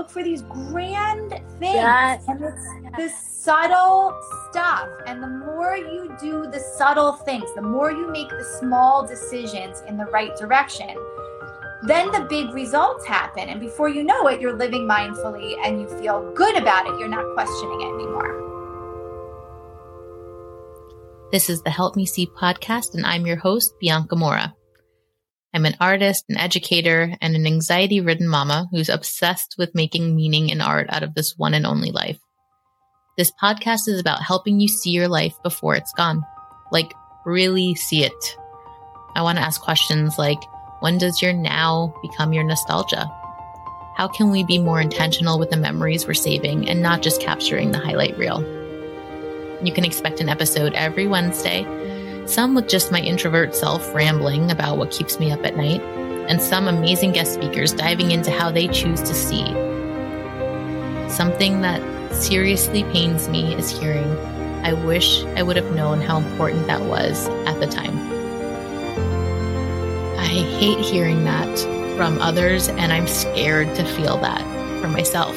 look for these grand things. Yes. And it's the subtle stuff. And the more you do the subtle things, the more you make the small decisions in the right direction, then the big results happen. And before you know it, you're living mindfully and you feel good about it. You're not questioning it anymore. This is the Help Me See podcast, and I'm your host, Bianca Morra. I'm an artist, an educator, and an anxiety ridden mama who's obsessed with making meaning and art out of this one and only life. This podcast is about helping you see your life before it's gone. Like, really see it. I want to ask questions like when does your now become your nostalgia? How can we be more intentional with the memories we're saving and not just capturing the highlight reel? You can expect an episode every Wednesday some with just my introvert self rambling about what keeps me up at night, and some amazing guest speakers diving into how they choose to see. Something that seriously pains me is hearing, I wish I would have known how important that was at the time. I hate hearing that from others, and I'm scared to feel that for myself.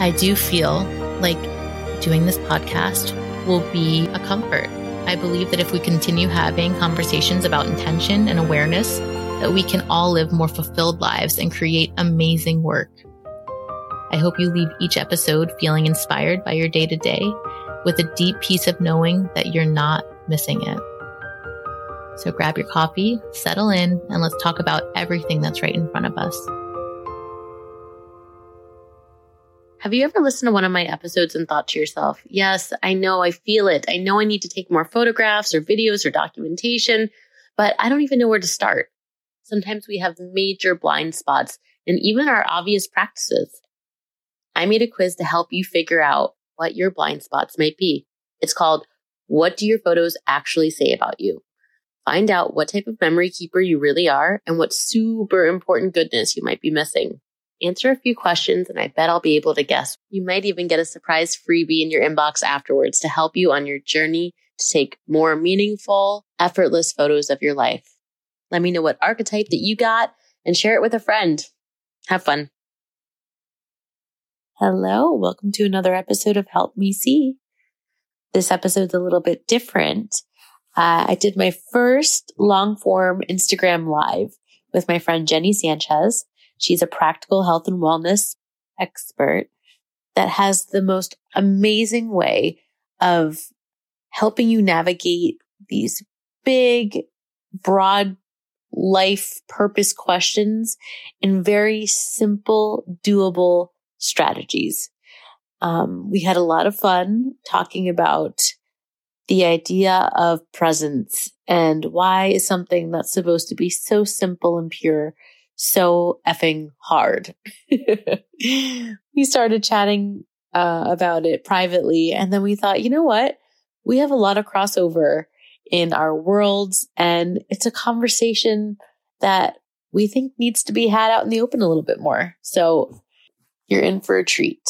I do feel like doing this podcast will be a comfort I believe that if we continue having conversations about intention and awareness, that we can all live more fulfilled lives and create amazing work. I hope you leave each episode feeling inspired by your day to day with a deep peace of knowing that you're not missing it. So grab your coffee, settle in, and let's talk about everything that's right in front of us. Have you ever listened to one of my episodes and thought to yourself, yes, I know, I feel it. I know I need to take more photographs or videos or documentation, but I don't even know where to start. Sometimes we have major blind spots and even our obvious practices. I made a quiz to help you figure out what your blind spots might be. It's called What Do Your Photos Actually Say About You? Find out what type of memory keeper you really are and what super important goodness you might be missing answer a few questions, and I bet I'll be able to guess. You might even get a surprise freebie in your inbox afterwards to help you on your journey to take more meaningful, effortless photos of your life. Let me know what archetype that you got and share it with a friend. Have fun. Hello, welcome to another episode of Help Me See. This episode's a little bit different. Uh, I did my first long form Instagram live with my friend Jenny Sanchez. She's a practical health and wellness expert that has the most amazing way of helping you navigate these big, broad life purpose questions in very simple, doable strategies. Um, we had a lot of fun talking about the idea of presence and why is something that's supposed to be so simple and pure so effing hard. we started chatting uh, about it privately, and then we thought, you know what? We have a lot of crossover in our worlds, and it's a conversation that we think needs to be had out in the open a little bit more. So you're in for a treat.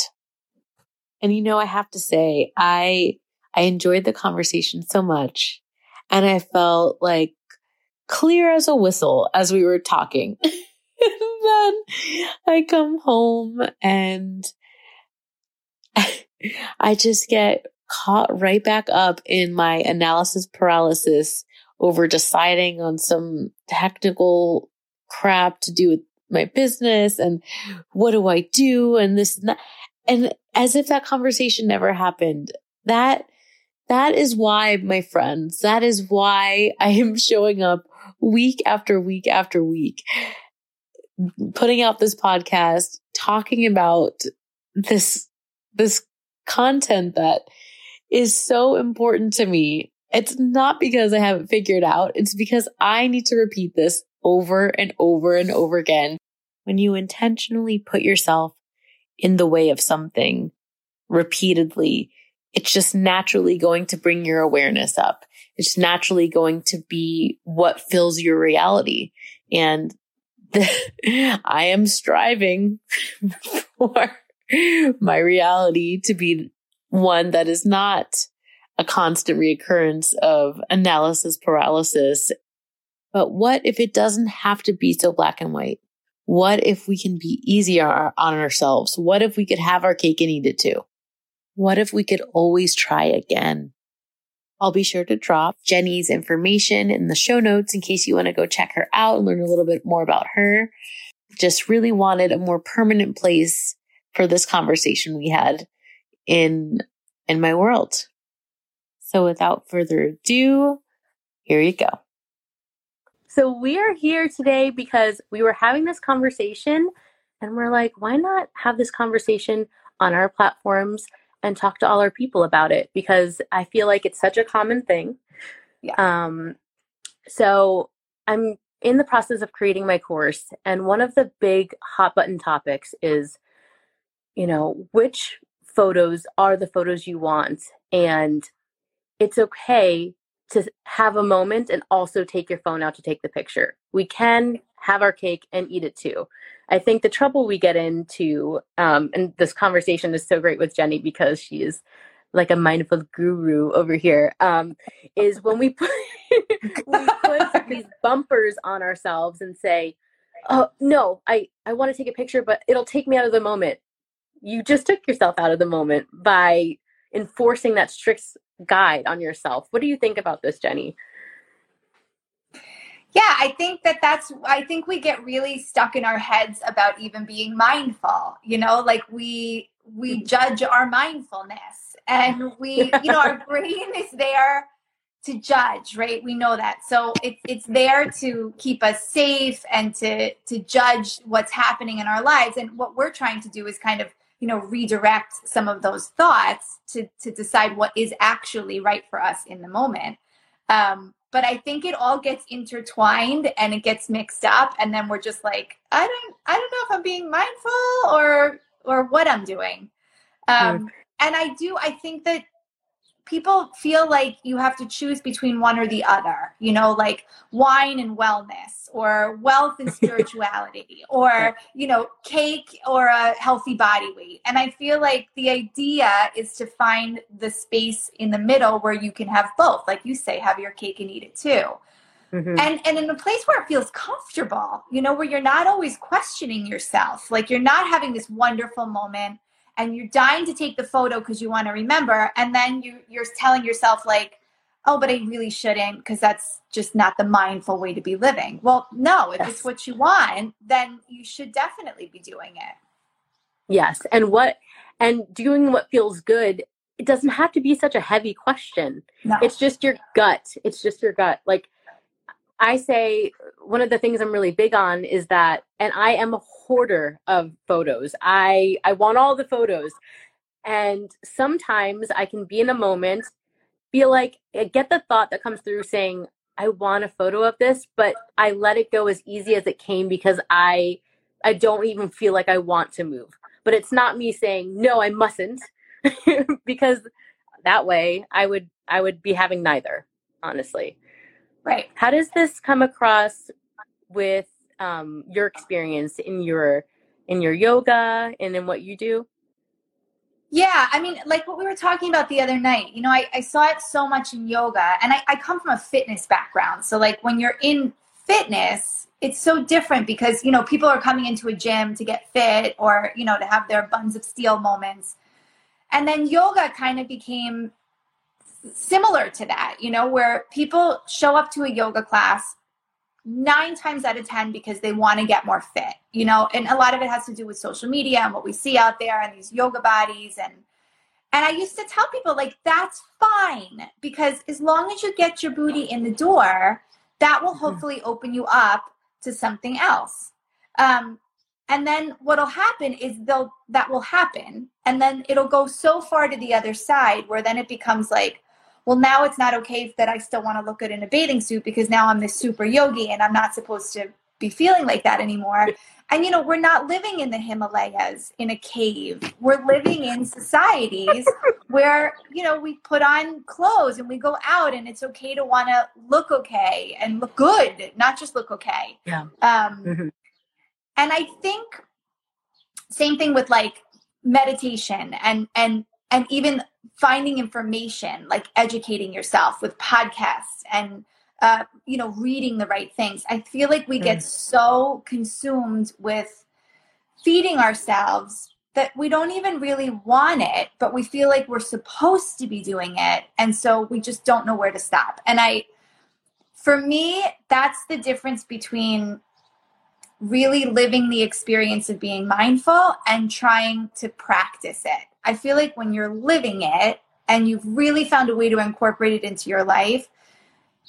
And you know, I have to say, I I enjoyed the conversation so much, and I felt like clear as a whistle as we were talking. then I come home and I just get caught right back up in my analysis paralysis over deciding on some technical crap to do with my business and what do I do and this and that. And as if that conversation never happened. That, that is why, my friends, that is why I am showing up week after week after week putting out this podcast talking about this this content that is so important to me. It's not because I haven't figured out. It's because I need to repeat this over and over and over again. When you intentionally put yourself in the way of something repeatedly, it's just naturally going to bring your awareness up. It's naturally going to be what fills your reality. And I am striving for my reality to be one that is not a constant reoccurrence of analysis paralysis. But what if it doesn't have to be so black and white? What if we can be easier on ourselves? What if we could have our cake and eat it too? What if we could always try again? I'll be sure to drop Jenny's information in the show notes in case you want to go check her out and learn a little bit more about her. Just really wanted a more permanent place for this conversation we had in in my world. So without further ado, here you go. So we are here today because we were having this conversation and we're like, why not have this conversation on our platforms and talk to all our people about it? Because I feel like it's such a common thing. Yeah. Um, so I'm in the process of creating my course, and one of the big hot button topics is, you know, which photos are the photos you want? And it's okay to have a moment and also take your phone out to take the picture. We can have our cake and eat it too. I think the trouble we get into, um, and this conversation is so great with Jenny because she is like a mindful guru over here, um, is when we put, we put these bumpers on ourselves and say, oh, no, I, I want to take a picture, but it'll take me out of the moment. You just took yourself out of the moment by enforcing that strict guide on yourself. What do you think about this, Jenny? Yeah, I think that that's, I think we get really stuck in our heads about even being mindful. You know, like we, we mm-hmm. judge our mindfulness and we, you know, our brain is there to judge, right? We know that. So it's it's there to keep us safe and to to judge what's happening in our lives. And what we're trying to do is kind of you know redirect some of those thoughts to to decide what is actually right for us in the moment um, but i think it all gets intertwined and it gets mixed up and then we're just like i don't i don't know if i'm being mindful or or what i'm doing. Um, and i do i think that people feel like you have to choose between one or the other, you know, like wine and wellness or wealth and spirituality or, you know, cake or a healthy body weight. And I feel like the idea is to find the space in the middle where you can have both. Like you say, have your cake and eat it too. Mm-hmm. And and in a place where it feels comfortable, you know, where you're not always questioning yourself, like you're not having this wonderful moment and you're dying to take the photo because you want to remember and then you you're telling yourself like oh but i really shouldn't because that's just not the mindful way to be living well no if yes. it's what you want then you should definitely be doing it yes and what and doing what feels good it doesn't have to be such a heavy question no. it's just your gut it's just your gut like I say one of the things I'm really big on is that, and I am a hoarder of photos. I I want all the photos, and sometimes I can be in a moment, feel like I get the thought that comes through saying I want a photo of this, but I let it go as easy as it came because I I don't even feel like I want to move. But it's not me saying no, I mustn't, because that way I would I would be having neither, honestly. Right. How does this come across with um, your experience in your in your yoga and in what you do? Yeah, I mean, like what we were talking about the other night, you know, I, I saw it so much in yoga, and I, I come from a fitness background. So, like, when you're in fitness, it's so different because, you know, people are coming into a gym to get fit or, you know, to have their buns of steel moments. And then yoga kind of became similar to that, you know, where people show up to a yoga class nine times out of 10 because they want to get more fit, you know, and a lot of it has to do with social media and what we see out there and these yoga bodies. And, and I used to tell people, like, that's fine because as long as you get your booty in the door, that will mm-hmm. hopefully open you up to something else. Um, and then what'll happen is they'll that will happen and then it'll go so far to the other side where then it becomes like well, now it's not okay that I still want to look good in a bathing suit because now I'm this super yogi and I'm not supposed to be feeling like that anymore. And you know, we're not living in the Himalayas in a cave. We're living in societies where, you know, we put on clothes and we go out and it's okay to want to look okay and look good, not just look okay. Yeah. Um, mm-hmm. And I think same thing with like meditation and and and even finding information like educating yourself with podcasts and uh, you know, reading the right things. I feel like we get mm. so consumed with feeding ourselves that we don't even really want it, but we feel like we're supposed to be doing it. And so we just don't know where to stop. And I, for me, that's the difference between really living the experience of being mindful and trying to practice it. I feel like when you're living it and you've really found a way to incorporate it into your life,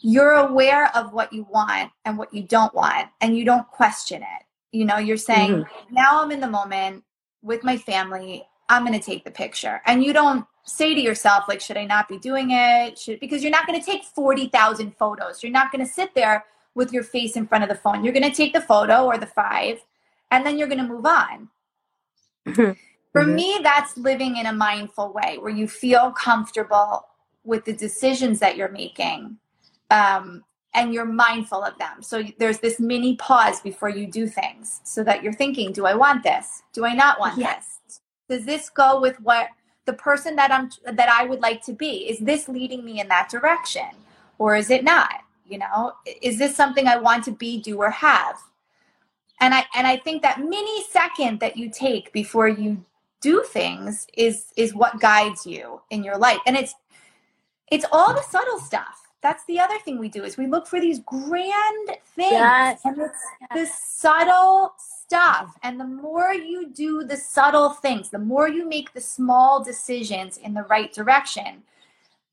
you're aware of what you want and what you don't want, and you don't question it. You know, you're saying, mm-hmm. now I'm in the moment with my family, I'm going to take the picture. And you don't say to yourself, like, should I not be doing it? Should, because you're not going to take 40,000 photos. You're not going to sit there with your face in front of the phone. You're going to take the photo or the five, and then you're going to move on. For mm-hmm. me, that's living in a mindful way where you feel comfortable with the decisions that you're making um, and you're mindful of them. So there's this mini pause before you do things so that you're thinking, do I want this? Do I not want yes. this? Does this go with what the person that I'm that I would like to be? Is this leading me in that direction or is it not? You know, is this something I want to be, do or have? And I and I think that mini second that you take before you do things is is what guides you in your life. And it's it's all the subtle stuff. That's the other thing we do is we look for these grand things. Yes. and it's the subtle stuff. And the more you do the subtle things the more you make the small decisions in the right direction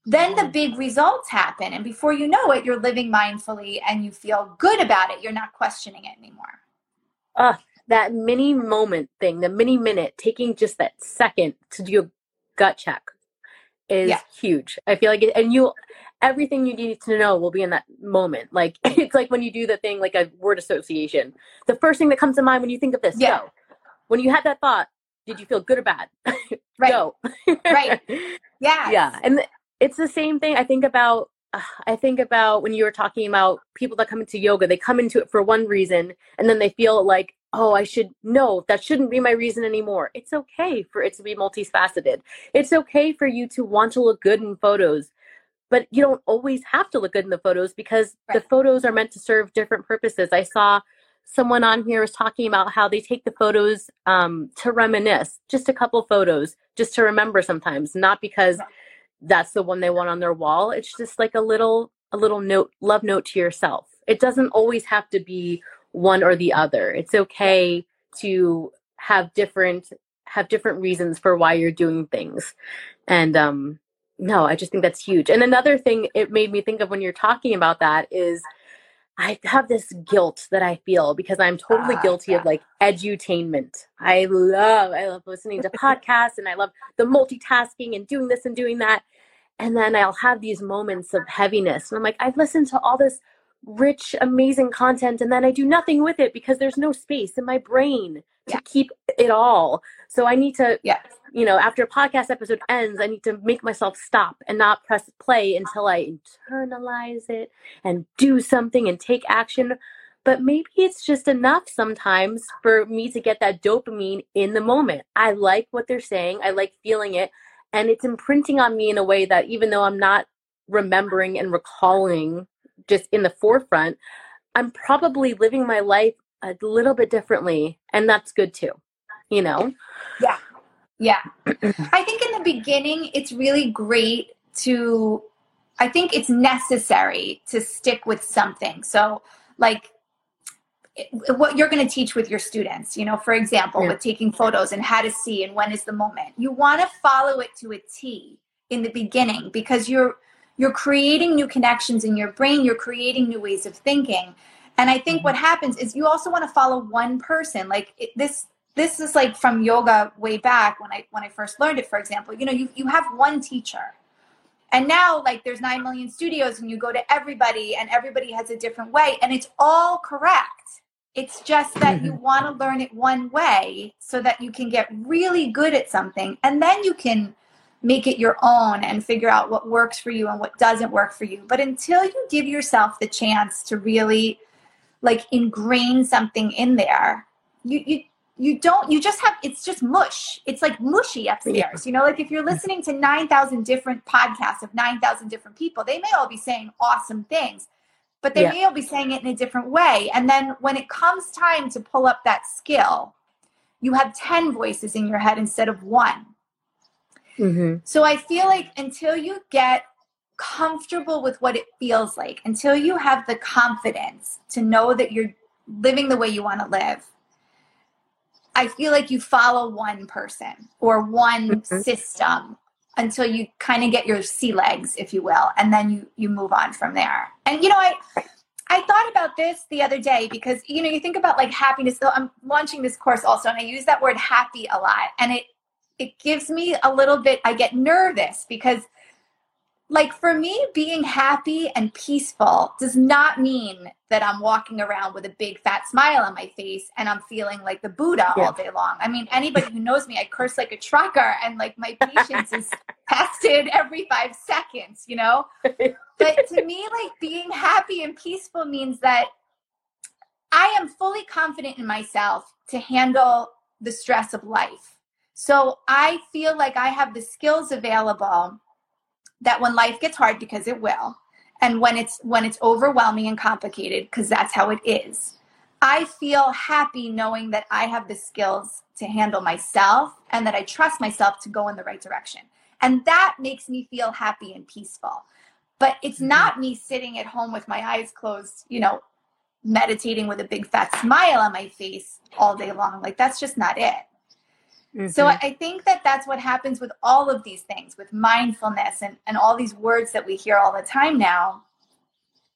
then the big results happen. And before you know it you're living mindfully and you feel good about it. You're not questioning it anymore. Uh, that mini moment thing the mini minute taking just that second to do a gut check is yeah. huge i feel like it, and you everything you need to know will be in that moment. Like it's like when you do the thing like a word association. The first thing that comes to mind when you think of this, yeah. go. When you had that thought, did you feel good or bad? right. Go. right. Yeah. Yeah. And it's the same thing I think about I think about when you were talking about people that come into yoga, they come into it for one reason and then they feel like, oh, I should no, that shouldn't be my reason anymore. It's okay for it to be multifaceted. It's okay for you to want to look good in photos but you don't always have to look good in the photos because right. the photos are meant to serve different purposes. I saw someone on here was talking about how they take the photos um, to reminisce, just a couple photos, just to remember sometimes, not because that's the one they want on their wall. It's just like a little a little note, love note to yourself. It doesn't always have to be one or the other. It's okay to have different have different reasons for why you're doing things. And um no, I just think that's huge. And another thing it made me think of when you're talking about that is I have this guilt that I feel because I'm totally uh, guilty yeah. of like edutainment. I love I love listening to podcasts and I love the multitasking and doing this and doing that. And then I'll have these moments of heaviness. And I'm like, I've listened to all this rich, amazing content, and then I do nothing with it because there's no space in my brain to yeah. keep it all. So I need to yeah you know, after a podcast episode ends, I need to make myself stop and not press play until I internalize it and do something and take action. But maybe it's just enough sometimes for me to get that dopamine in the moment. I like what they're saying, I like feeling it, and it's imprinting on me in a way that even though I'm not remembering and recalling just in the forefront, I'm probably living my life a little bit differently, and that's good too, you know? Yeah. Yeah. I think in the beginning, it's really great to, I think it's necessary to stick with something. So, like, what you're going to teach with your students, you know, for example, yeah. with taking photos and how to see and when is the moment. You want to follow it to a T in the beginning because you're you're creating new connections in your brain, you're creating new ways of thinking. And I think mm-hmm. what happens is you also want to follow one person. Like it, this this is like from yoga way back when I when I first learned it, for example. You know, you, you have one teacher. And now like there's nine million studios and you go to everybody and everybody has a different way and it's all correct. It's just that you mm-hmm. want to learn it one way so that you can get really good at something and then you can make it your own and figure out what works for you and what doesn't work for you. But until you give yourself the chance to really like ingrain something in there, you you you don't you just have it's just mush it's like mushy upstairs you know like if you're listening to 9000 different podcasts of 9000 different people they may all be saying awesome things but they yeah. may all be saying it in a different way. And then when it comes time to pull up that skill, you have 10 voices in your head instead of one. Mm-hmm. So I feel like until you get comfortable with what it feels like, until you have the confidence to know that you're living the way you want to live, I feel like you follow one person or one mm-hmm. system until you kind of get your sea legs, if you will, and then you you move on from there. And you know, I I thought about this the other day because you know you think about like happiness. So I'm launching this course also, and I use that word happy a lot, and it it gives me a little bit. I get nervous because like for me being happy and peaceful does not mean that i'm walking around with a big fat smile on my face and i'm feeling like the buddha yeah. all day long. I mean anybody who knows me i curse like a trucker and like my patience is tested every five seconds you know? But to me like being happy and peaceful means that i am fully confident in myself to handle the stress of life. So i feel like i have the skills available that when life gets hard because it will and when it's when it's overwhelming and complicated because that's how it is. I feel happy knowing that i have the skills to handle myself and that i trust myself to go in the right direction. And that makes me feel happy and peaceful. But it's mm-hmm. not me sitting at home with my eyes closed you know meditating with a big fat smile on my face all day long. Like that's just not it Mm-hmm. So I think that that's what happens with all of these things, with mindfulness and, and all these words that we hear all the time now.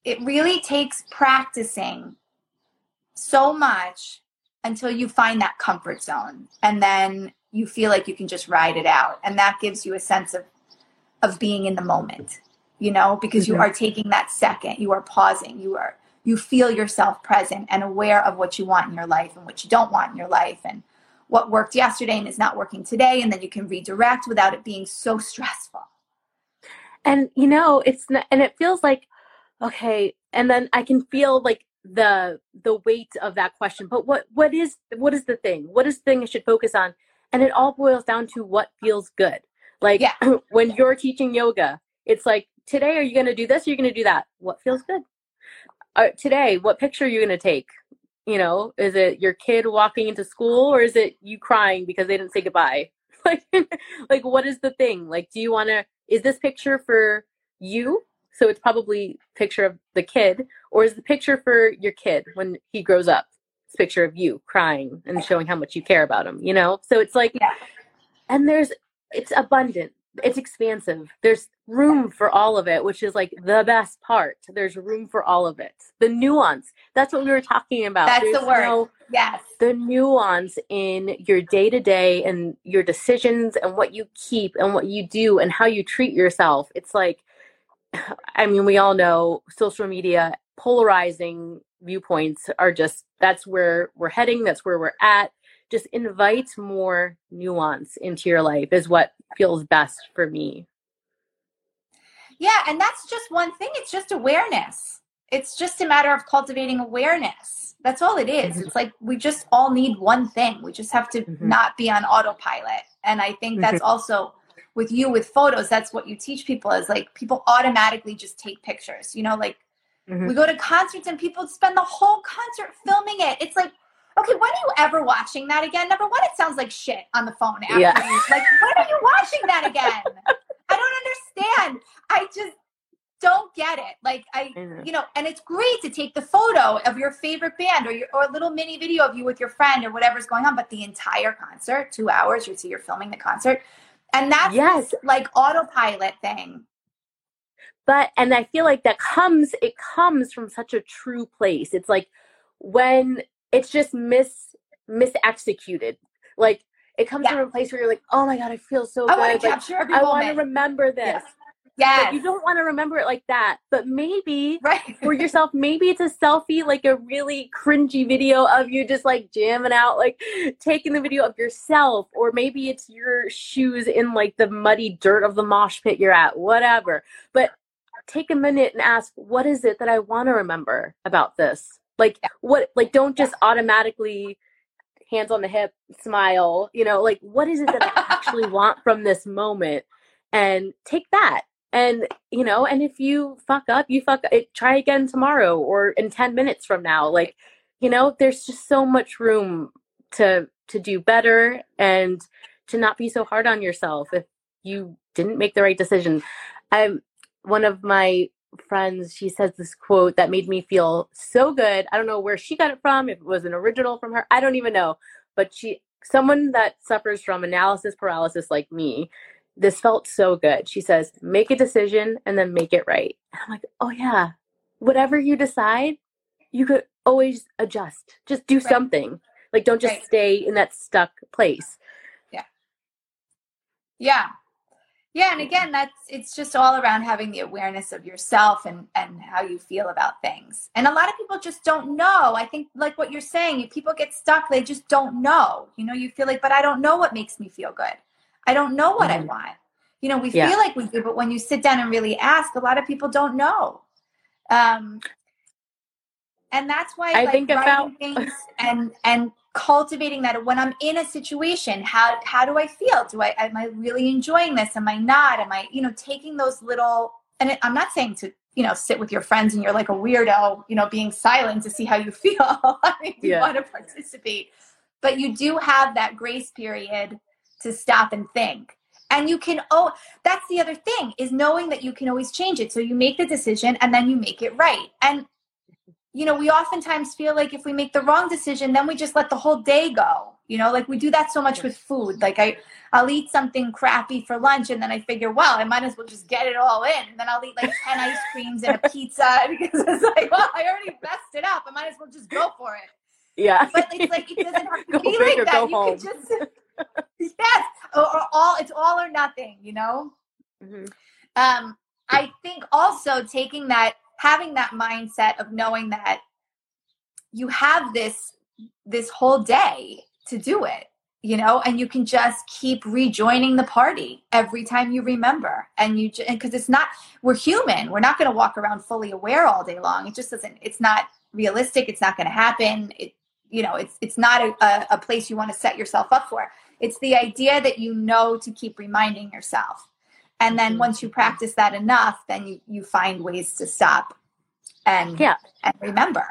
It really takes practicing so much until you find that comfort zone. And then you feel like you can just ride it out. And that gives you a sense of, of being in the moment, you know, because mm-hmm. you are taking that second, you are pausing, you are you feel yourself present and aware of what you want in your life and what you don't want in your life and what worked yesterday and is not working today and then you can redirect without it being so stressful. And you know it's not, and it feels like okay and then i can feel like the the weight of that question. But what what is what is the thing? What is the thing i should focus on? And it all boils down to what feels good. Like yeah. when you're teaching yoga it's like today are you going to do this? Or are you going to do that? What feels good? Uh, today what picture are you going to take you know is it your kid walking into school or is it you crying because they didn't say goodbye? Like like what is the thing? Like do you want to is this picture for you? So it's probably picture of the kid or is the picture for your kid when he grows up? It's picture of you crying and showing how much you care about him you know? So it's like yeah. and there's it's abundant it's expansive. There's room for all of it, which is like the best part. There's room for all of it. The nuance. That's what we were talking about. That's There's the word. No, yes. The nuance in your day to day and your decisions and what you keep and what you do and how you treat yourself. It's like, I mean, we all know social media polarizing viewpoints are just that's where we're heading. That's where we're at just invite more nuance into your life is what feels best for me. Yeah, and that's just one thing. It's just awareness. It's just a matter of cultivating awareness. That's all it is. Mm-hmm. It's like we just all need one thing. We just have to mm-hmm. not be on autopilot. And I think that's mm-hmm. also with you with photos, that's what you teach people is like people automatically just take pictures. You know, like mm-hmm. we go to concerts and people spend the whole concert filming it. It's like okay, when are you ever watching that again? Number one, it sounds like shit on the phone after yeah. Like, when are you watching that again? I don't understand. I just don't get it. Like I, you know, and it's great to take the photo of your favorite band or your or a little mini video of you with your friend or whatever's going on, but the entire concert, two hours, you see you're filming the concert. And that's yes. like autopilot thing. But and I feel like that comes it comes from such a true place. It's like when it's just mis misexecuted. Like it comes yeah. from a place where you're like, oh my god, I feel so I good. Want to capture like, I want to remember this. Yeah. Yes. You don't want to remember it like that, but maybe right. for yourself, maybe it's a selfie, like a really cringy video of you just like jamming out, like taking the video of yourself, or maybe it's your shoes in like the muddy dirt of the mosh pit you're at, whatever. But take a minute and ask, what is it that I want to remember about this? Like what like don't just automatically hands on the hip, smile, you know, like what is it that I actually want from this moment? And take that And, you know, and if you fuck up, you fuck up, try again tomorrow or in 10 minutes from now. Like, you know, there's just so much room to to do better and to not be so hard on yourself if you didn't make the right decision. I'm one of my friends, she says this quote that made me feel so good. I don't know where she got it from, if it was an original from her, I don't even know. But she someone that suffers from analysis paralysis like me, this felt so good. She says, make a decision and then make it right. And I'm like, oh yeah, whatever you decide, you could always adjust. Just do right. something. Like don't just right. stay in that stuck place. Yeah. Yeah. Yeah, and again, that's it's just all around having the awareness of yourself and and how you feel about things. And a lot of people just don't know. I think like what you're saying, if people get stuck, they just don't know. You know, you feel like, but I don't know what makes me feel good. I don't know what mm-hmm. I want. You know, we yeah. feel like we do, but when you sit down and really ask, a lot of people don't know. Um, and that's why I like, think about things and and cultivating that when I'm in a situation, how how do I feel? Do I am I really enjoying this? Am I not? Am I you know taking those little and I'm not saying to you know sit with your friends and you're like a weirdo you know being silent to see how you feel. I mean, you yeah. want to participate, but you do have that grace period to stop and think and you can oh that's the other thing is knowing that you can always change it so you make the decision and then you make it right and you know, we oftentimes feel like if we make the wrong decision, then we just let the whole day go. You know, like we do that so much with food. Like I, I'll eat something crappy for lunch, and then I figure, well, I might as well just get it all in. And then I'll eat like ten ice creams and a pizza because it's like, well, I already messed it up. I might as well just go for it. Yeah, but it's like it doesn't have to be like that. You home. can just yes, or, or, all it's all or nothing. You know. Mm-hmm. Um, I think also taking that having that mindset of knowing that you have this this whole day to do it you know and you can just keep rejoining the party every time you remember. And you because it's not we're human. We're not going to walk around fully aware all day long. It just doesn't it's not realistic. It's not going to happen. It you know it's it's not a, a place you want to set yourself up for. It's the idea that you know to keep reminding yourself and then mm-hmm. once you practice that enough then you, you find ways to stop and yeah. and remember.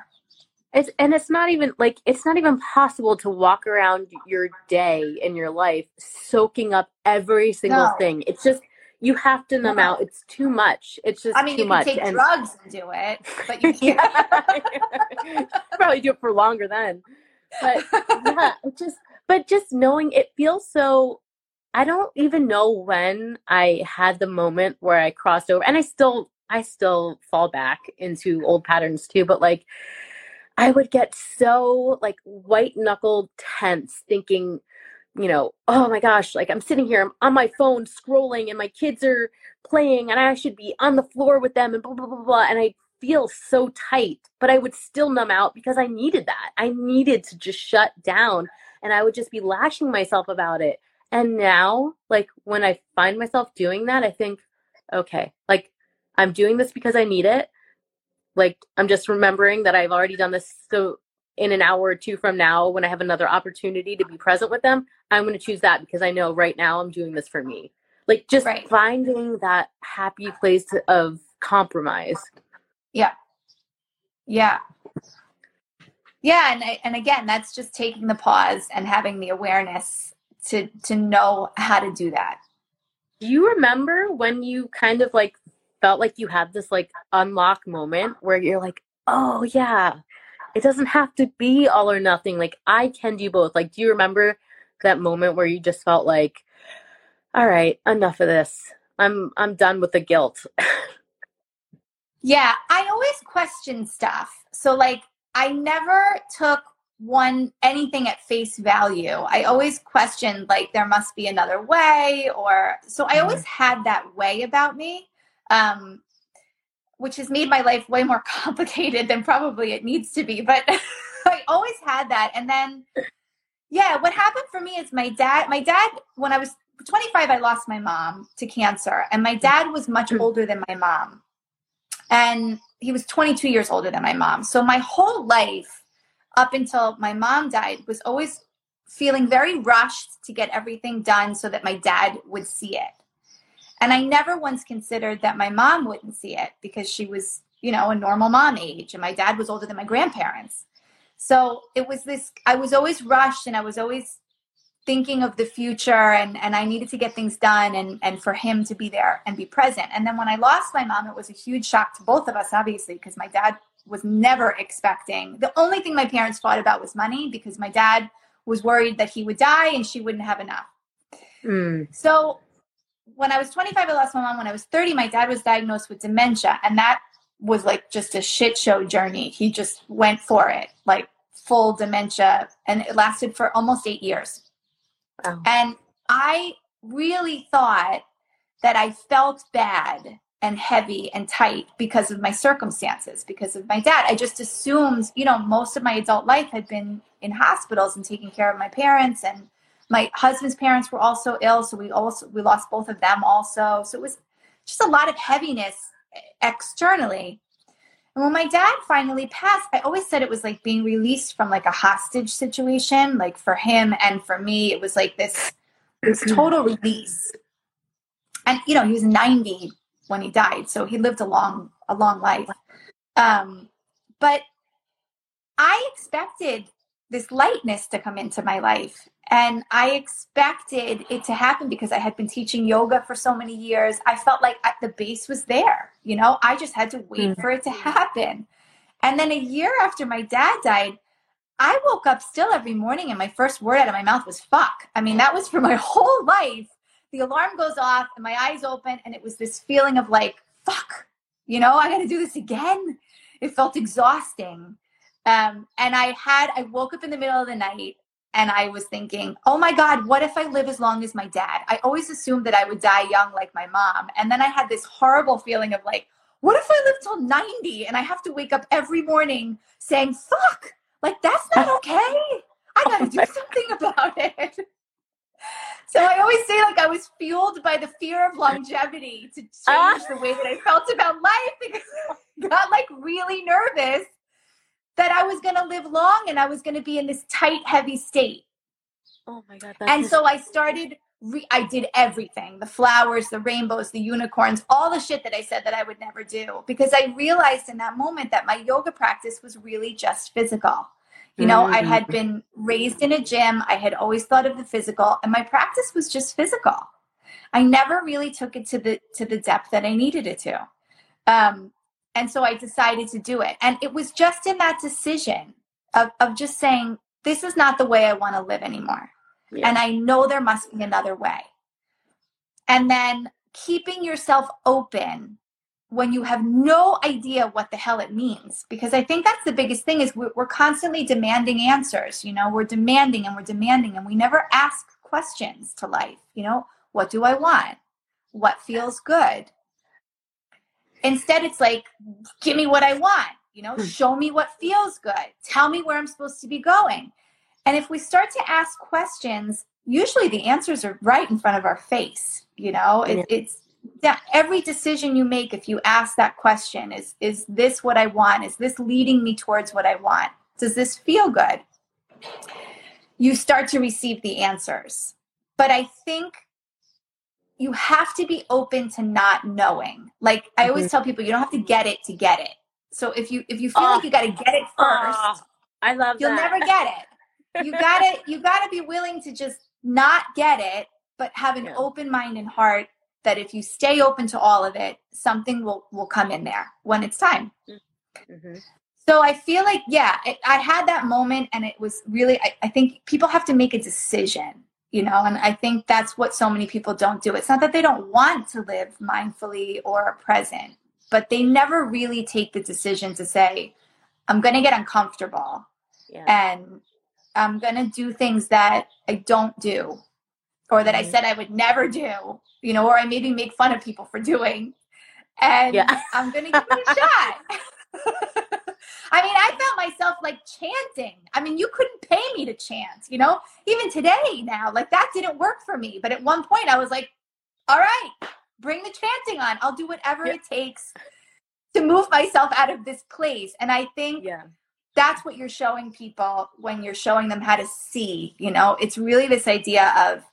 It's and it's not even like it's not even possible to walk around your day in your life soaking up every single no. thing. It's just you have to numb no. out. It's too much. It's just i mean too you much can take and, drugs and do it but you can't. Probably do it for longer then. But yeah it just but just knowing it feels so I don't even know when I had the moment where I crossed over, and I still I still fall back into old patterns too, but like I would get so like white knuckled tense thinking, you know, oh my gosh, like I'm sitting here, I'm on my phone scrolling and my kids are playing and I should be on the floor with them and blah blah blah blah and I feel so tight, but I would still numb out because I needed that. I needed to just shut down and I would just be lashing myself about it. And now, like when I find myself doing that, I think, okay, like I'm doing this because I need it. Like I'm just remembering that I've already done this. So in an hour or two from now, when I have another opportunity to be present with them, I'm going to choose that because I know right now I'm doing this for me. Like just right. finding that happy place of compromise. Yeah. Yeah. Yeah, and and again, that's just taking the pause and having the awareness to to know how to do that. Do you remember when you kind of like felt like you had this like unlock moment where you're like, oh yeah, it doesn't have to be all or nothing. Like I can do both. Like, do you remember that moment where you just felt like, all right, enough of this. I'm I'm done with the guilt. yeah, I always question stuff. So like I never took one anything at face value. I always questioned like there must be another way or so I always mm-hmm. had that way about me um, which has made my life way more complicated than probably it needs to be. But I always had that. And then, yeah, what happened for me is my dad, my dad, when I was 25, I lost my mom to cancer. And my dad was much hmm. older than my mom. And he was 22 years older than my mom. So my whole life, up until my mom died, was always feeling very rushed to get everything done so that my dad would see it. And I never once considered that my mom wouldn't see it because she was, you know, a normal mom age and my dad was older than my grandparents. So it was this, I was always rushed and I was always thinking of the future and, and I needed to get things done and, and for him to be there and be present. And then when I lost my mom, it was a huge shock to both of us, obviously, because my dad was never expecting. The only thing my parents fought about was money because my dad was worried that he would die and she wouldn't have enough. Mm. So when I was 25, I lost my mom. When I was 30, my dad was diagnosed with dementia. And that was like just a shit show journey. He just went for it, like full dementia. And it lasted for almost eight years. Wow. And I really thought that I felt bad and heavy and tight because of my circumstances, because of my dad. I just assumed, you know, most of my adult life had been in hospitals and taking care of my parents and my husband's parents were also ill, so we also we lost both of them also. So it was just a lot of heaviness externally. And when my dad finally passed, I always said it was like being released from like a hostage situation, like for him and for me, it was like this this mm-hmm. total release. And you know, he was 90 when he died, so he lived a long a long life. Um, but I expected this lightness to come into my life and I expected it to happen because I had been teaching yoga for so many years. I felt like the base was there. You know, I just had to wait mm-hmm. for it to happen. And then a year after my dad died, I woke up still every morning and my first word out of my mouth was fuck. I mean, that was for my whole life. The alarm goes off and my eyes open, and it was this feeling of like, fuck, you know, I got to do this again. It felt exhausting. Um, and I had, I woke up in the middle of the night and I was thinking, oh my God, what if I live as long as my dad? I always assumed that I would die young like my mom. And then I had this horrible feeling of like, what if I live till 90 and I have to wake up every morning saying, fuck, like that's not okay. I gotta do something about it. So I always say like I was fueled by the fear of longevity to change the way that I felt about life because I got like really nervous that I was going to live long and I was going to be in this tight, heavy state. Oh my God. And so I started, re- I did everything the flowers, the rainbows, the unicorns, all the shit that I said that I would never do because I realized in that moment that my yoga practice was really just physical. You know, mm-hmm. I had mm-hmm. been raised in a gym, I had always thought of the physical, and my practice was just physical. I never really took it to the to the depth that I needed it to. Um, and so I decided to do it. And it was just in that decision of, of just saying, this is not the way I want to live anymore. Yeah. And I know there must be another way. And then keeping yourself open when you have no idea what the hell it means because i think that's the biggest thing is we're, we're, constantly demanding answers you know we're demanding and we're demanding and we never ask questions to life you know what do i want what feels good Instead, it's like, give me what I want, you know, hmm. show me what feels good, tell me where I'm supposed to be going. And if we start to ask questions, usually the answers are right in front of our face. You know, it, it's that every decision you make, if you ask that question, is is this what I want? Is this leading me towards what I want? Does this feel good? You start to receive the answers. But I think you have to be open to not knowing. Like I mm-hmm. always tell people, you don't have to get it to get it. So if you if you feel oh. like you got to get it first, oh, I love you'll that. never get it. You got to you got to be willing to just not get it, but have an yeah. open mind and heart that if you stay open to all of it, something will will come in there when it's time. Mm-hmm. So I feel like yeah, it, I had that moment, and it was really. I, I think people have to make a decision you know and i think that's what so many people don't do it's not that they don't want to live mindfully or present but they never really take the decision to say i'm going to get uncomfortable yeah. and i'm going to do things that i don't do or that mm-hmm. i said i would never do you know or i maybe make fun of people for doing and yeah. i'm going to give it a shot I mean, I felt myself like chanting. I mean, you couldn't pay me to chant, you know, even today now, like that didn't work for me. But at one point, I was like, all right, bring the chanting on. I'll do whatever yeah. it takes to move myself out of this place. And I think yeah. that's what you're showing people when you're showing them how to see, you know, it's really this idea of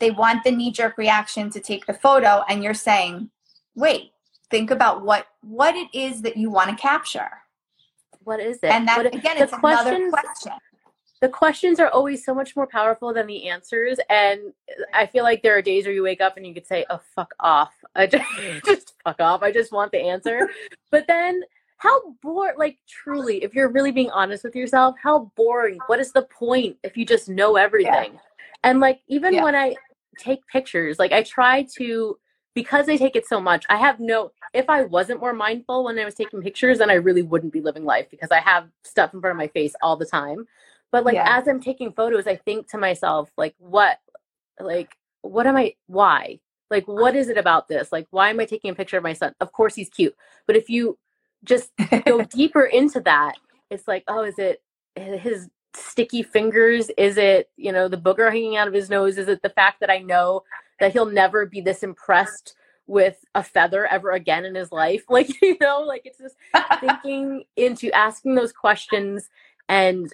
they want the knee jerk reaction to take the photo and you're saying, "Wait, think about what what it is that you want to capture." What is it? And that what, again, it's another question. The questions are always so much more powerful than the answers, and I feel like there are days where you wake up and you could say, "Oh, fuck off," I just, just fuck off. I just want the answer, but then how bored like truly if you're really being honest with yourself how boring what is the point if you just know everything yeah. and like even yeah. when i take pictures like i try to because i take it so much i have no if i wasn't more mindful when i was taking pictures then i really wouldn't be living life because i have stuff in front of my face all the time. But like yeah. as i'm taking photos i think to myself like what like what am i why? Like what is it about this? Like why am i taking a picture of my son? Of course he's cute but if you just go deeper into that it's like oh is it his sticky fingers? Is it you know the booger hanging out of his nose? Is it the fact that i know that he'll never be this impressed with a feather ever again in his life? Like you know like it's just thinking into asking those questions and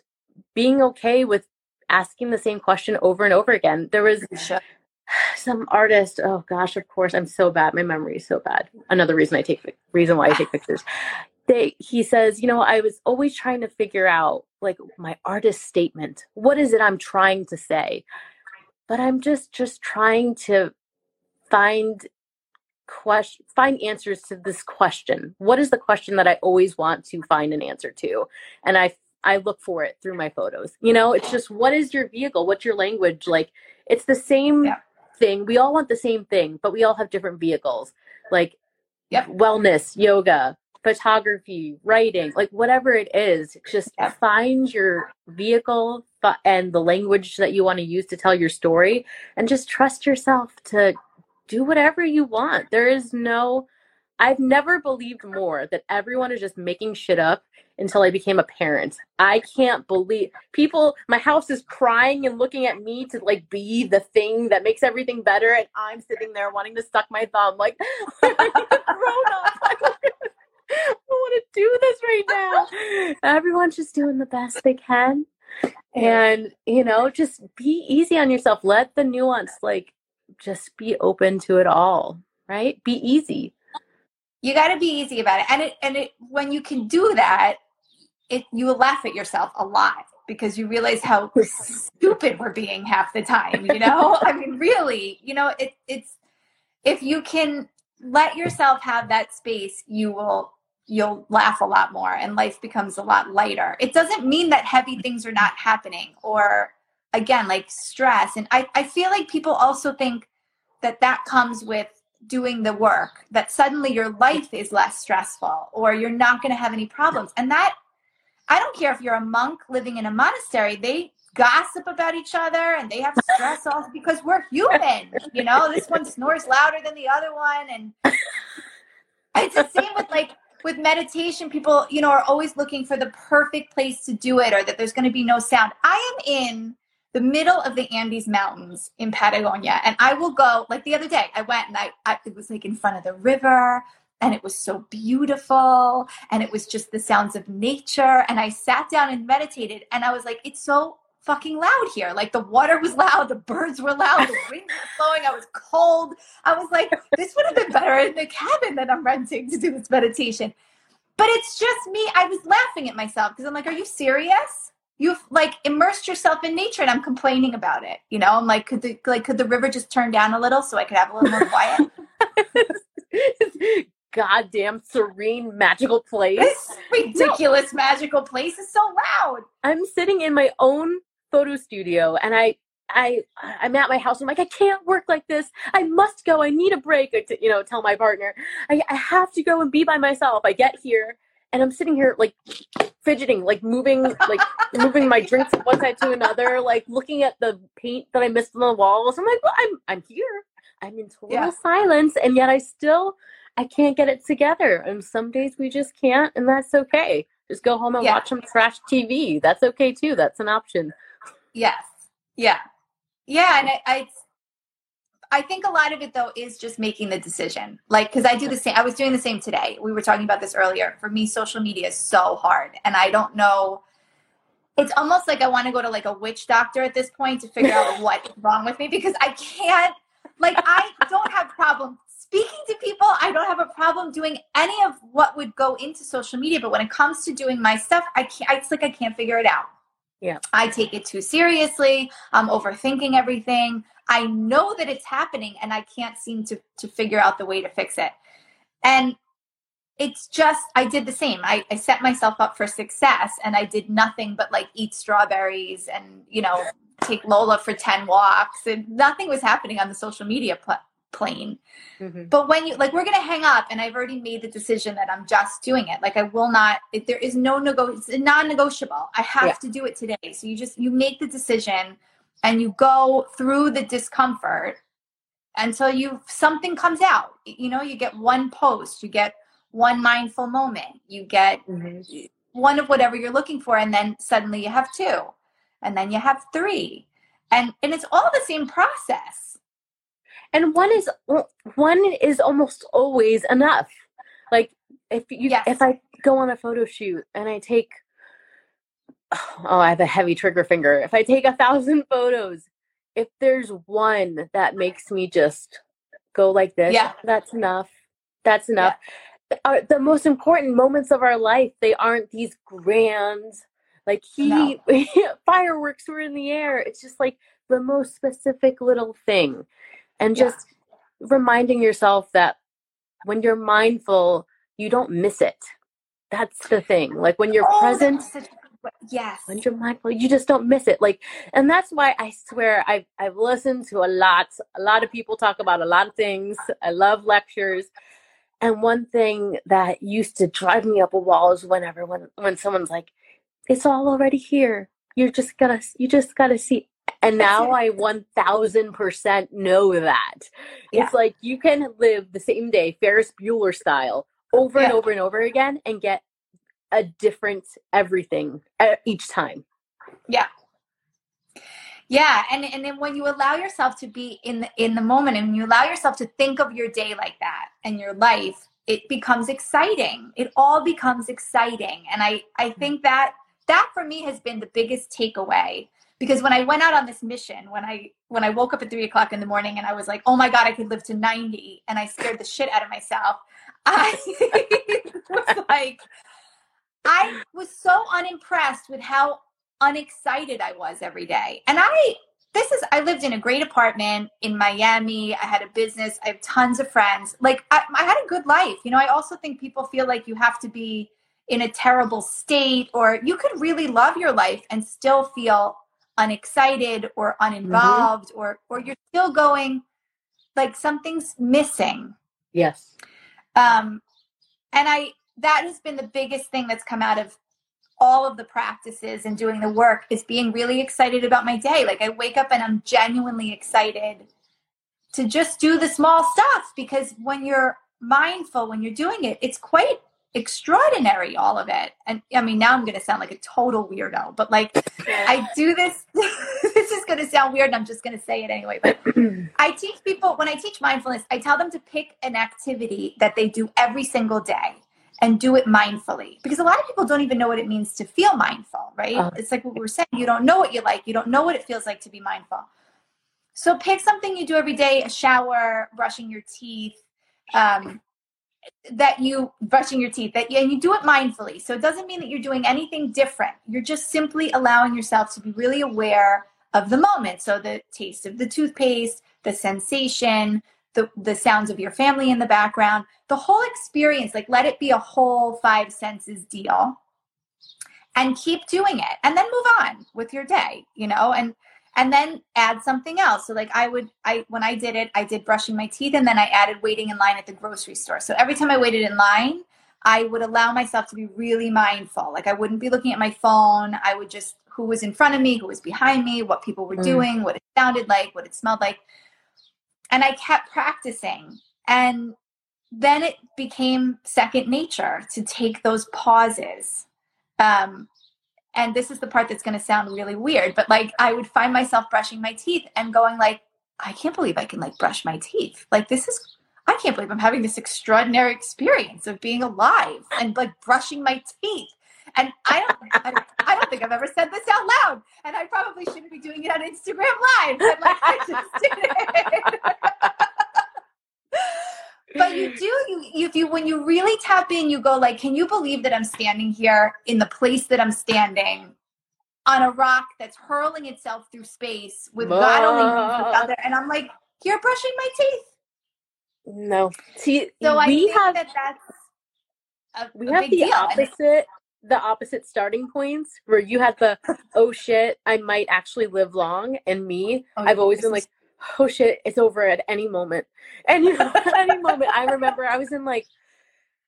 being okay with asking the same question over and over again. There was some artist oh gosh of course i'm so bad my memory is so bad. Another reason i take reason why i take pictures they he says you know i was always trying to figure out like my artist statement. What is it i'm trying to say? But i'm just just trying to find question find answers to this question. What is the question that i always want to find an answer to? And i i look for it through my photos. You know it's just what is your vehicle? What's your language? Like it's the same yeah. thing. We all want the same thing, but we all have different vehicles. Like yep. wellness, yoga, photography, writing, like whatever it is, just yep. find your vehicle and the language that you want to use to tell your story and just trust yourself to do whatever you want. There is no I've never believed more that everyone is just making shit up until I became a parent. I can't believe people, my house is crying and looking at me to like be the thing that makes everything better. And I'm sitting there wanting to suck my thumb, like, I'm grown up. I want to do this right now. Everyone's just doing the best they can. And, you know, just be easy on yourself. Let the nuance, like, just be open to it all, right? Be easy you got to be easy about it and it and it when you can do that it you will laugh at yourself a lot because you realize how stupid we're being half the time you know i mean really you know it, it's if you can let yourself have that space you will you'll laugh a lot more and life becomes a lot lighter. It doesn't mean that heavy things are not happening or again like stress. And i, I feel like people also think that that comes with doing the work that suddenly your life is less stressful or you're not going to have any problems. And that i don't care if you're a monk living in a monastery they gossip about each other and they have stress all because we're human you know this one snores louder than the other one and it's the same with like with meditation people you know are always looking for the perfect place to do it or that there's going to be no sound i am in the middle of the Andes Mountains in Patagonia. And I will go, like the other day, I went and I, I, it was like in front of the river and it was so beautiful and it was just the sounds of nature. And I sat down and meditated and I was like, it's so fucking loud here. Like the water was loud, the birds were loud, the wind was blowing, I was cold. I was like, this would have been better in the cabin that I'm renting to do this meditation. But it's just me. I was laughing at myself because I'm like, are you serious? you've like immersed yourself in nature and i'm complaining about it you know i'm like could the like could the river just turn down a little so i could have a little more quiet goddamn serene magical place this ridiculous no. magical place is so loud i'm sitting in my own photo studio and i I I'm at my house. I'm like, I can't work like this. I must go. I need a break. I, you know, tell my partner, I, I have to go and be by myself. I get here and I'm sitting here like fidgeting, like moving, like moving my drinks from one side to another, like looking at the paint that I missed on the walls. I'm like, well, I'm I'm here. I'm in total yeah. silence, and yet I still I can't get it together. And some days we just can't, and that's okay. Just go home and yeah. watch some trash TV. That's okay too. That's an option. Yes. Yeah. Yeah, and I, I I think a lot of it though is just making the decision. Like, because I do the same. I was doing the same today. We were talking about this earlier. For me, social media is so hard, and I don't know. it's almost like I want to go to like a witch doctor at this point to figure out what's wrong with me because I can't like I don't have problem speaking to people. I don't have a problem doing any of what would go into social media, but when it comes to doing my stuff, I can't it's like I can't figure it out. Yeah. I take it too seriously. I'm overthinking everything. I know that it's happening and I can't seem to to figure out the way to fix it. And it's just I did the same. I, I set myself up for success and I did nothing but like eat strawberries and you know take Lola for 10 walks and nothing was happening on the social media pl- plane. Mm-hmm. But when you like we're going to hang up and I've already made the decision that I'm just doing it. Like I will not if there is no nego it's non-negotiable. I have yeah. to do it today. So you just you make the decision and you go through the discomfort until you something comes out. You know, you get one post, you get one mindful moment, you get mm-hmm. one of whatever you're looking for, and then suddenly you have two, and then you have three. And and it's all the same process. And one is one is almost always enough. Like if you yes. if I go on a photo shoot and I take oh, I have a heavy trigger finger. If I take a thousand photos, if there's one that makes me just go like this, yeah. that's enough. That's enough. Yeah are the most important moments of our life. They aren't these grand, like he no. fireworks were in the air. It's just like the most specific little thing, and just yeah. reminding yourself that when you're mindful, you don't miss it. That's the thing. Like when you're oh, present. Yes. When you're mindful, you just don't miss it. Like, and that's why I swear I've I've listened to a lot. A lot of people talk about a lot of things. I love lectures, and one thing that used to drive me up a wall is whenever when when someone's like, "It's all already here. You're just gonna you just gotta see." And now I one thousand percent know that. Yeah. It's like you can live the same day, Ferris Bueller style, over yeah. and over and over again, and get a different everything each time. Yeah, yeah and and then when you allow yourself to be in the in the moment and you allow yourself to think of your day like that and your life it becomes exciting it all becomes exciting and i i mm-hmm. think that that for me has been the biggest takeaway because when i went out on this mission when i when i woke up at three o'clock in the morning and i was like oh my god i could live to 90 and i scared the shit out of myself i was like i was so unimpressed with how unexcited I was every day. And I this is I lived in a great apartment in Miami. I had a business. I have tons of friends. Like I, I, had a good life. You know, I also think people feel like you have to be in a terrible state, or you could really love your life and still feel unexcited or mm-hmm. uninvolved, mm-hmm. or or you're still going like something's missing. Yes. Um, and I that has been the biggest thing that's come out of all of the practices and doing the work is being really excited about my day. Like I wake up and I'm genuinely excited to just do the small stuff because when you're mindful, when you're doing it, it's quite extraordinary, all of it. And I mean, now I'm going to sound like a total weirdo, but like I do this, this is going to sound weird and I'm just going to say it anyway. But I teach people, when I teach mindfulness, I tell them to pick an activity that they do every single day and do it mindfully because a lot of people don't even know what it means to feel mindful right uh, it's like what we were saying you don't know what you like you don't know what it feels like to be mindful so pick something you do every day a shower brushing your teeth um, that you brushing your teeth that and you do it mindfully. So it doesn't mean that you're doing anything different. You're just simply allowing yourself to be really aware of the moment. So the taste of the toothpaste the sensation the, the sounds of your family in the background, the whole experience, like let it be a whole five senses deal and keep doing it and then move on with your day, you know, and and then add something else. So like I would I when I did it, I did brushing my teeth and then I added waiting in line at the grocery store. So every time I waited in line, I would allow myself to be really mindful. Like I wouldn't be looking at my phone. I would just who was in front of me, who was behind me, what people were mm. doing, what it sounded like, what it smelled like and I kept practicing. And then it became second nature to take those pauses. Um, and this is the part that's going to sound really weird, but like I would find myself brushing my teeth and going like, I can't believe I can like brush my teeth. Like this is I can't believe I'm having this extraordinary experience of being alive and like brushing my teeth. And I don't, I, I, don't think I've ever said this out loud. And I probably shouldn't be doing it on Instagram Live, but like I just did it. but you do, you, if you, when you really tap in, you go like, can you believe that I'm standing here in the place that I'm standing on a rock that's hurling itself through space with God only knows out there? And I'm like, you're brushing my teeth. No. See, so we have that that's a, we a have the deal. opposite the opposite starting points where you had the oh shit i might actually live long and me oh, i've always been like oh shit it's over at any moment. And you know, at any moment. I remember i was in like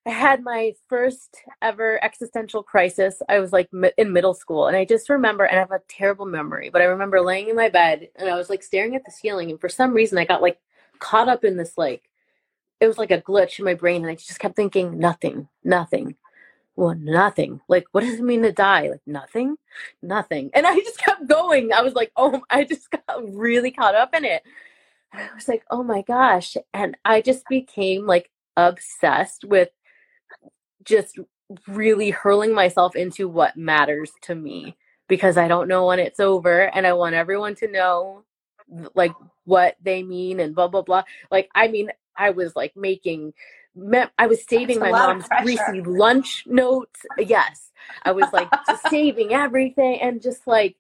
i had my first ever existential crisis. I was like in middle school and i just remember and i have a terrible memory but i remember laying in my bed and i was like staring at the ceiling and for some reason i got like caught up in this like it was like a glitch in my brain and I just kept thinking nothing, nothing. Well, nothing. Like, what does it mean to die? Like, nothing, nothing. And I just kept going. I was like, oh, I just got really caught up in it. And I was like, oh my gosh. And I just became like obsessed with just really hurling myself into what matters to me because I don't know when it's over and I want everyone to know like what they mean and blah blah blah. Like I mean I was like making I was saving my mom's greasy lunch notes. Yes. I was like just saving everything and just like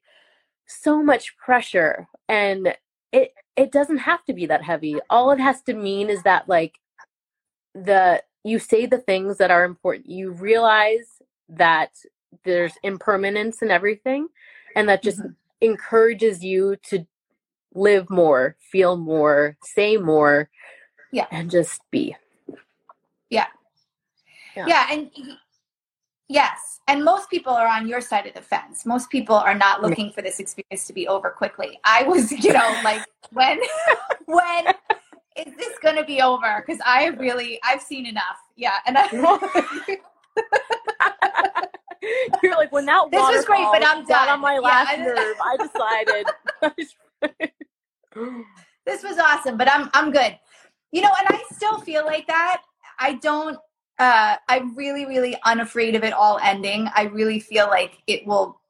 so much pressure. And it it doesn't have to be that heavy. All it has to mean is that like the you say the things that are important. You realize that there's impermanence in everything and that just mm-hmm. encourages you to live more, feel more, say more yeah. And just be. Yeah. Yeah. yeah and yes. And most people are on your side of the fence. Most people are not looking for this experience to be over quickly. I was, you know, like when when is this going to be over? Because I really, I've seen enough. Yeah, and I. You're like when that this was great, but I'm done on my last yeah. nerve. I decided. this was awesome, but I'm I'm good you know, and I still feel like that. I don't uh I'm really, really unafraid of it all ending. I really feel like it will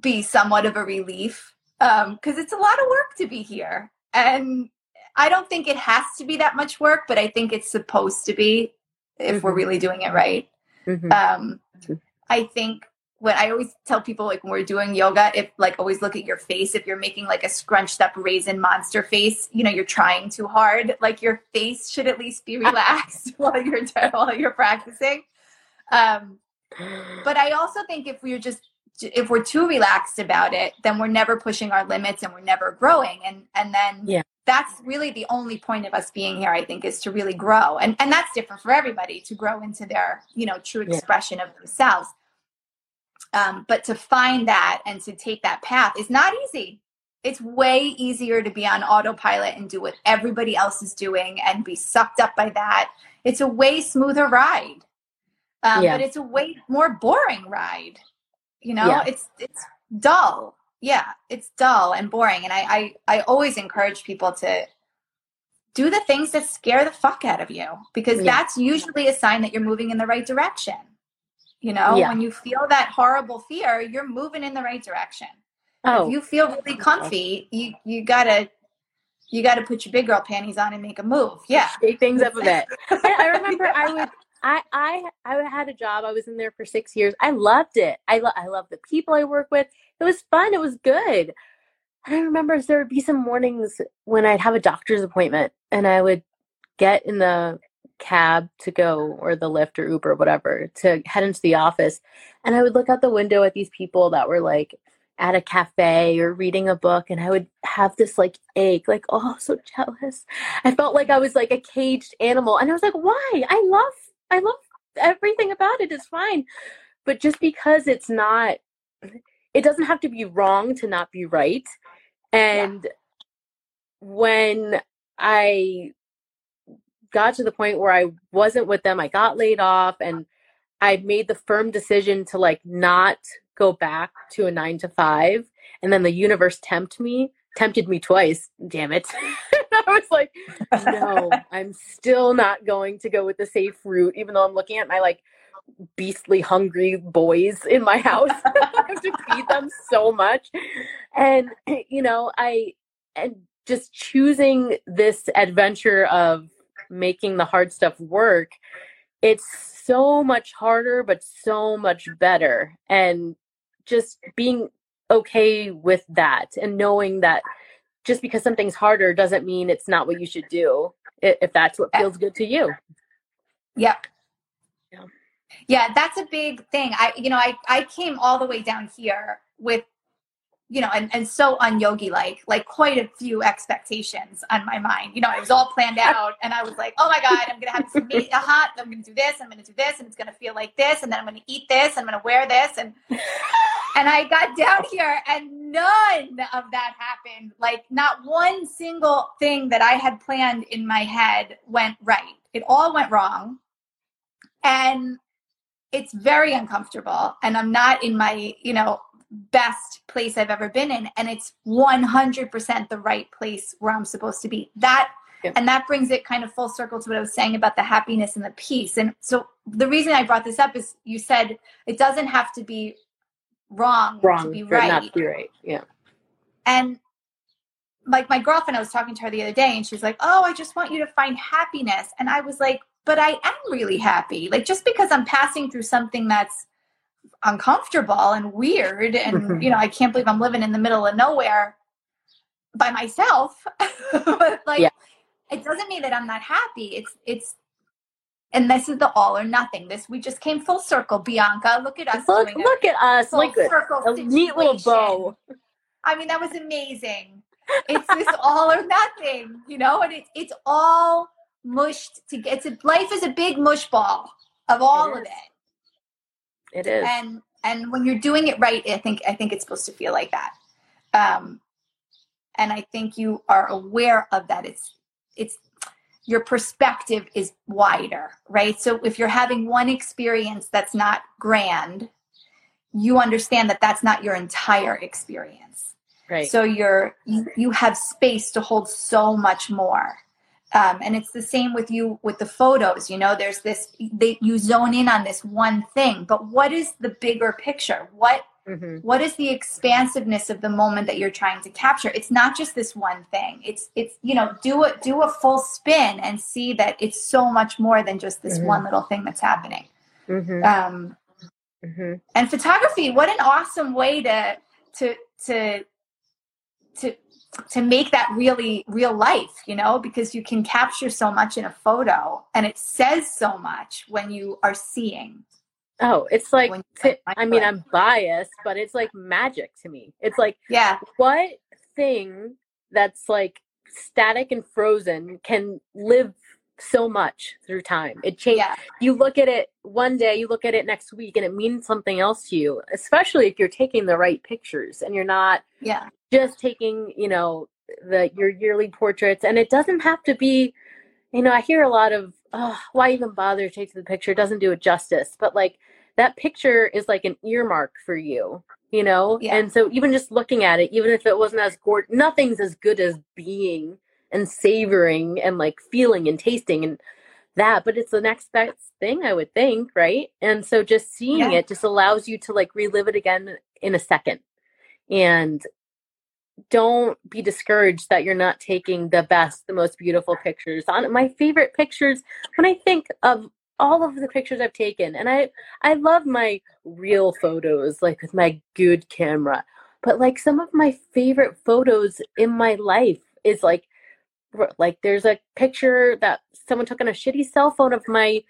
be somewhat of a relief. Um, because it's a lot of work to be here. And I don't think it has to be that much work, but I think it's supposed to be if mm-hmm. we're really doing it right. Mm-hmm. Um, I think what I always tell people like when we're doing yoga, if like always look at your face. If you're making like a scrunched up raisin monster face, you know, you're trying too hard. Like your face should at least be relaxed while you're while you're practicing. Um, but I also think if we're just if we're too relaxed about it, then we're never pushing our limits and we're never growing. And and then yeah. that's really the only point of us being here, I think, is to really grow. And and that's different for everybody to grow into their, you know, true expression yeah. of themselves. Um, but to find that and to take that path is not easy. It's way easier to be on autopilot and do what everybody else is doing and be sucked up by that. It's a way smoother ride, um, yeah. but it's a way more boring ride. You know, yeah. it's it's dull. Yeah, it's dull and boring. And I, I I always encourage people to do the things that scare the fuck out of you because yeah. that's usually a sign that you're moving in the right direction. You know, yeah. when you feel that horrible fear, you're moving in the right direction. Oh. If you feel really oh comfy, you you gotta you gotta put your big girl panties on and make a move. Yeah, shake things up a bit. I remember I would. I, I I had a job. I was in there for six years. I loved it. I lo- I love the people I work with. It was fun. It was good. And I remember there would be some mornings when I'd have a doctor's appointment and I would get in the cab to go or the Lyft or Uber or whatever to head into the office. And I would look out the window at these people that were like at a cafe or reading a book and I would have this like ache, like, oh, so jealous. I felt like I was like a caged animal. And I was like, why? I love, I love everything about it. It's fine. But just because it's not, it doesn't have to be wrong to not be right. And yeah. when I got to the point where I wasn't with them. I got laid off and I made the firm decision to like not go back to a nine to five. And then the universe tempted me, tempted me twice. Damn it. I was like, no, I'm still not going to go with the safe route, even though I'm looking at my like beastly hungry boys in my house. I have to feed them so much. And you know, I and just choosing this adventure of making the hard stuff work, it's so much harder but so much better. And just being okay with that and knowing that just because something's harder doesn't mean it's not what you should do if that's what feels good to you. Yep. Yeah. Yeah, that's a big thing. I you know, I I came all the way down here with you know, and, and so unyogi like, like quite a few expectations on my mind. You know, it was all planned out, and I was like, oh my god, I'm gonna have some meat, a hot. I'm gonna do this. I'm gonna do this, and it's gonna feel like this, and then I'm gonna eat this. I'm gonna wear this, and and I got down here, and none of that happened. Like not one single thing that I had planned in my head went right. It all went wrong, and it's very uncomfortable and i'm not in my you know best place I've ever been in. And it's 100% the right place where I'm supposed to be. That, yeah. and that brings it kind of full circle to what I was saying about the happiness and the peace. And so the reason I brought this up is you said it doesn't have to be wrong, wrong to be right. Not to be right. Yeah. And like my girlfriend, I was talking to her the other day and she's like, Oh, I just want you to find happiness. And I was like, but I am really happy. Like just because I'm passing through something that's uncomfortable and weird and mm-hmm. you know i can't believe i'm living in the middle of nowhere by myself. But like yeah. it doesn't mean that i'm not happy. It's it's and this is the all or nothing. This we just came full circle. Bianca look at us look, look at us. like a, a neat little bow. I mean that was amazing. It's this all or nothing you know and it's it's all mushed to get it's a, life is a big mush ball of all it of it it is. And and when you're doing it right, I think I think it's supposed to feel like that. Um, and I think you are aware of that. It's it's your perspective is wider, right? So if you're having one experience that's not grand, you understand that that's not your entire experience. Right. So you're you, you have space to hold so much more. Um, and it's the same with you with the photos you know there's this they, you zone in on this one thing but what is the bigger picture what mm-hmm. what is the expansiveness of the moment that you're trying to capture it's not just this one thing it's it's you know do it do a full spin and see that it's so much more than just this mm-hmm. one little thing that's happening mm-hmm. Um, mm-hmm. and photography what an awesome way to to to to to make that really real life, you know, because you can capture so much in a photo and it says so much when you are seeing. Oh, it's like, I mean, I'm biased, but it's like magic to me. It's like, yeah, what thing that's like static and frozen can live so much through time. It changes. Yeah. You look at it one day, you look at it next week, and it means something else to you. Especially if you're taking the right pictures and you're not yeah just taking you know the your yearly portraits and it doesn't have to be you know i hear a lot of oh, why even bother taking the picture it doesn't do it justice but like that picture is like an earmark for you you know yeah. and so even just looking at it even if it wasn't as gorgeous nothing's as good as being and savoring and like feeling and tasting and that but it's the next best thing i would think right and so just seeing yeah. it just allows you to like relive it again in a second and don't be discouraged that you're not taking the best, the most beautiful pictures. On my favorite pictures, when I think of all of the pictures I've taken, and I I love my real photos, like with my good camera. But like some of my favorite photos in my life is like like there's a picture that someone took on a shitty cell phone of my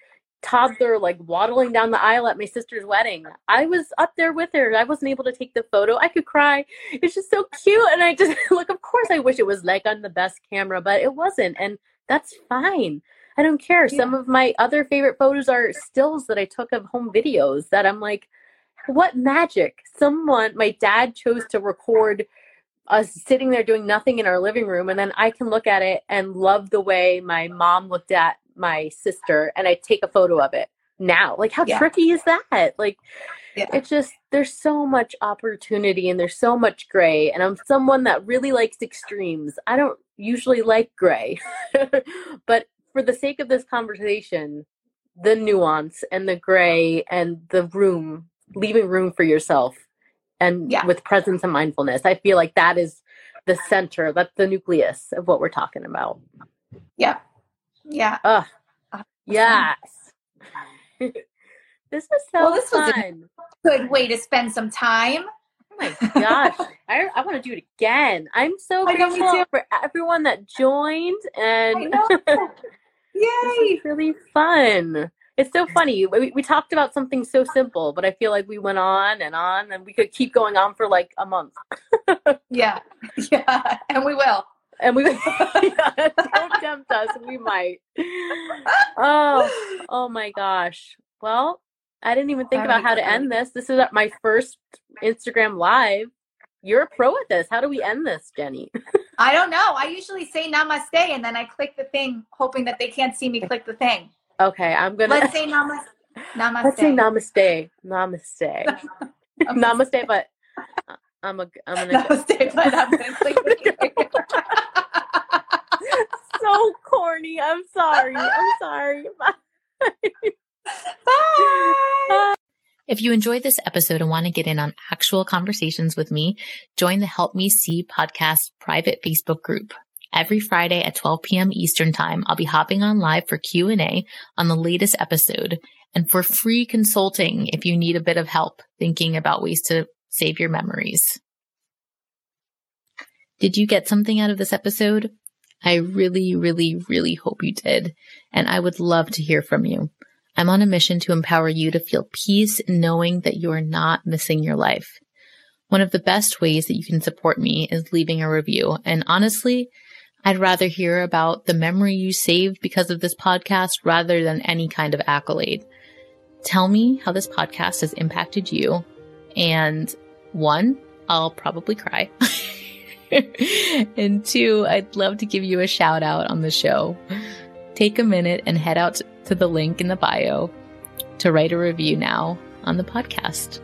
toddler like waddling down the aisle at my sister's wedding. I was up there with her. I wasn't able to take the photo. I could cry. It's just so cute. And I just like, of course, I wish it was like on the best camera, but it wasn't. And that's fine. I don't care. Yeah. Some of my other favorite photos are stills that I took of home videos that I'm like, what magic. Someone, my dad chose to record us sitting there doing nothing in our living room. And then I can look at it and love the way my mom looked at my sister and I take a photo of it now. Like, how yeah. tricky is that? Like, yeah. it's just, there's so much opportunity and there's so much gray. And I'm someone that really likes extremes. I don't usually like gray, but for the sake of this conversation, the nuance and the gray and the room, leaving room for yourself and yeah. with presence and mindfulness. I feel like that is the center, that's the nucleus of what we're talking about. Yeah. Yeah. Ugh. Yes. this was so well, this fun. Was a good way to spend some time. Oh my gosh. I, I want to do it again. I'm so grateful for everyone that joined and Yay! really fun. It's so funny. We, we talked about something so simple, but I feel like we went on and on and we could keep going on for like a month. yeah. Yeah. And we will. And we yeah, don't tempt us. We might. Oh, oh my gosh. Well, I didn't even think about how to end this. This is my first Instagram live. You're a pro at this. How do we end this, Jenny? I don't know. I usually say namaste and then I click the thing, hoping that they can't see me click the thing. Okay, I'm gonna. Let's say namaste. Namaste. Let's say namaste. Namaste. namaste, but uh, I'm a. I'm gonna. Namaste, but I'm gonna so corny. I'm sorry. I'm sorry. Bye. Bye. If you enjoyed this episode and want to get in on actual conversations with me, join the Help Me See podcast private Facebook group. Every Friday at 12 p.m. Eastern time, I'll be hopping on live for Q&A on the latest episode and for free consulting if you need a bit of help thinking about ways to save your memories. Did you get something out of this episode? I really, really, really hope you did. And I would love to hear from you. I'm on a mission to empower you to feel peace knowing that you are not missing your life. One of the best ways that you can support me is leaving a review. And honestly, I'd rather hear about the memory you saved because of this podcast rather than any kind of accolade. Tell me how this podcast has impacted you. And one, I'll probably cry. and two, I'd love to give you a shout out on the show. Take a minute and head out to the link in the bio to write a review now on the podcast.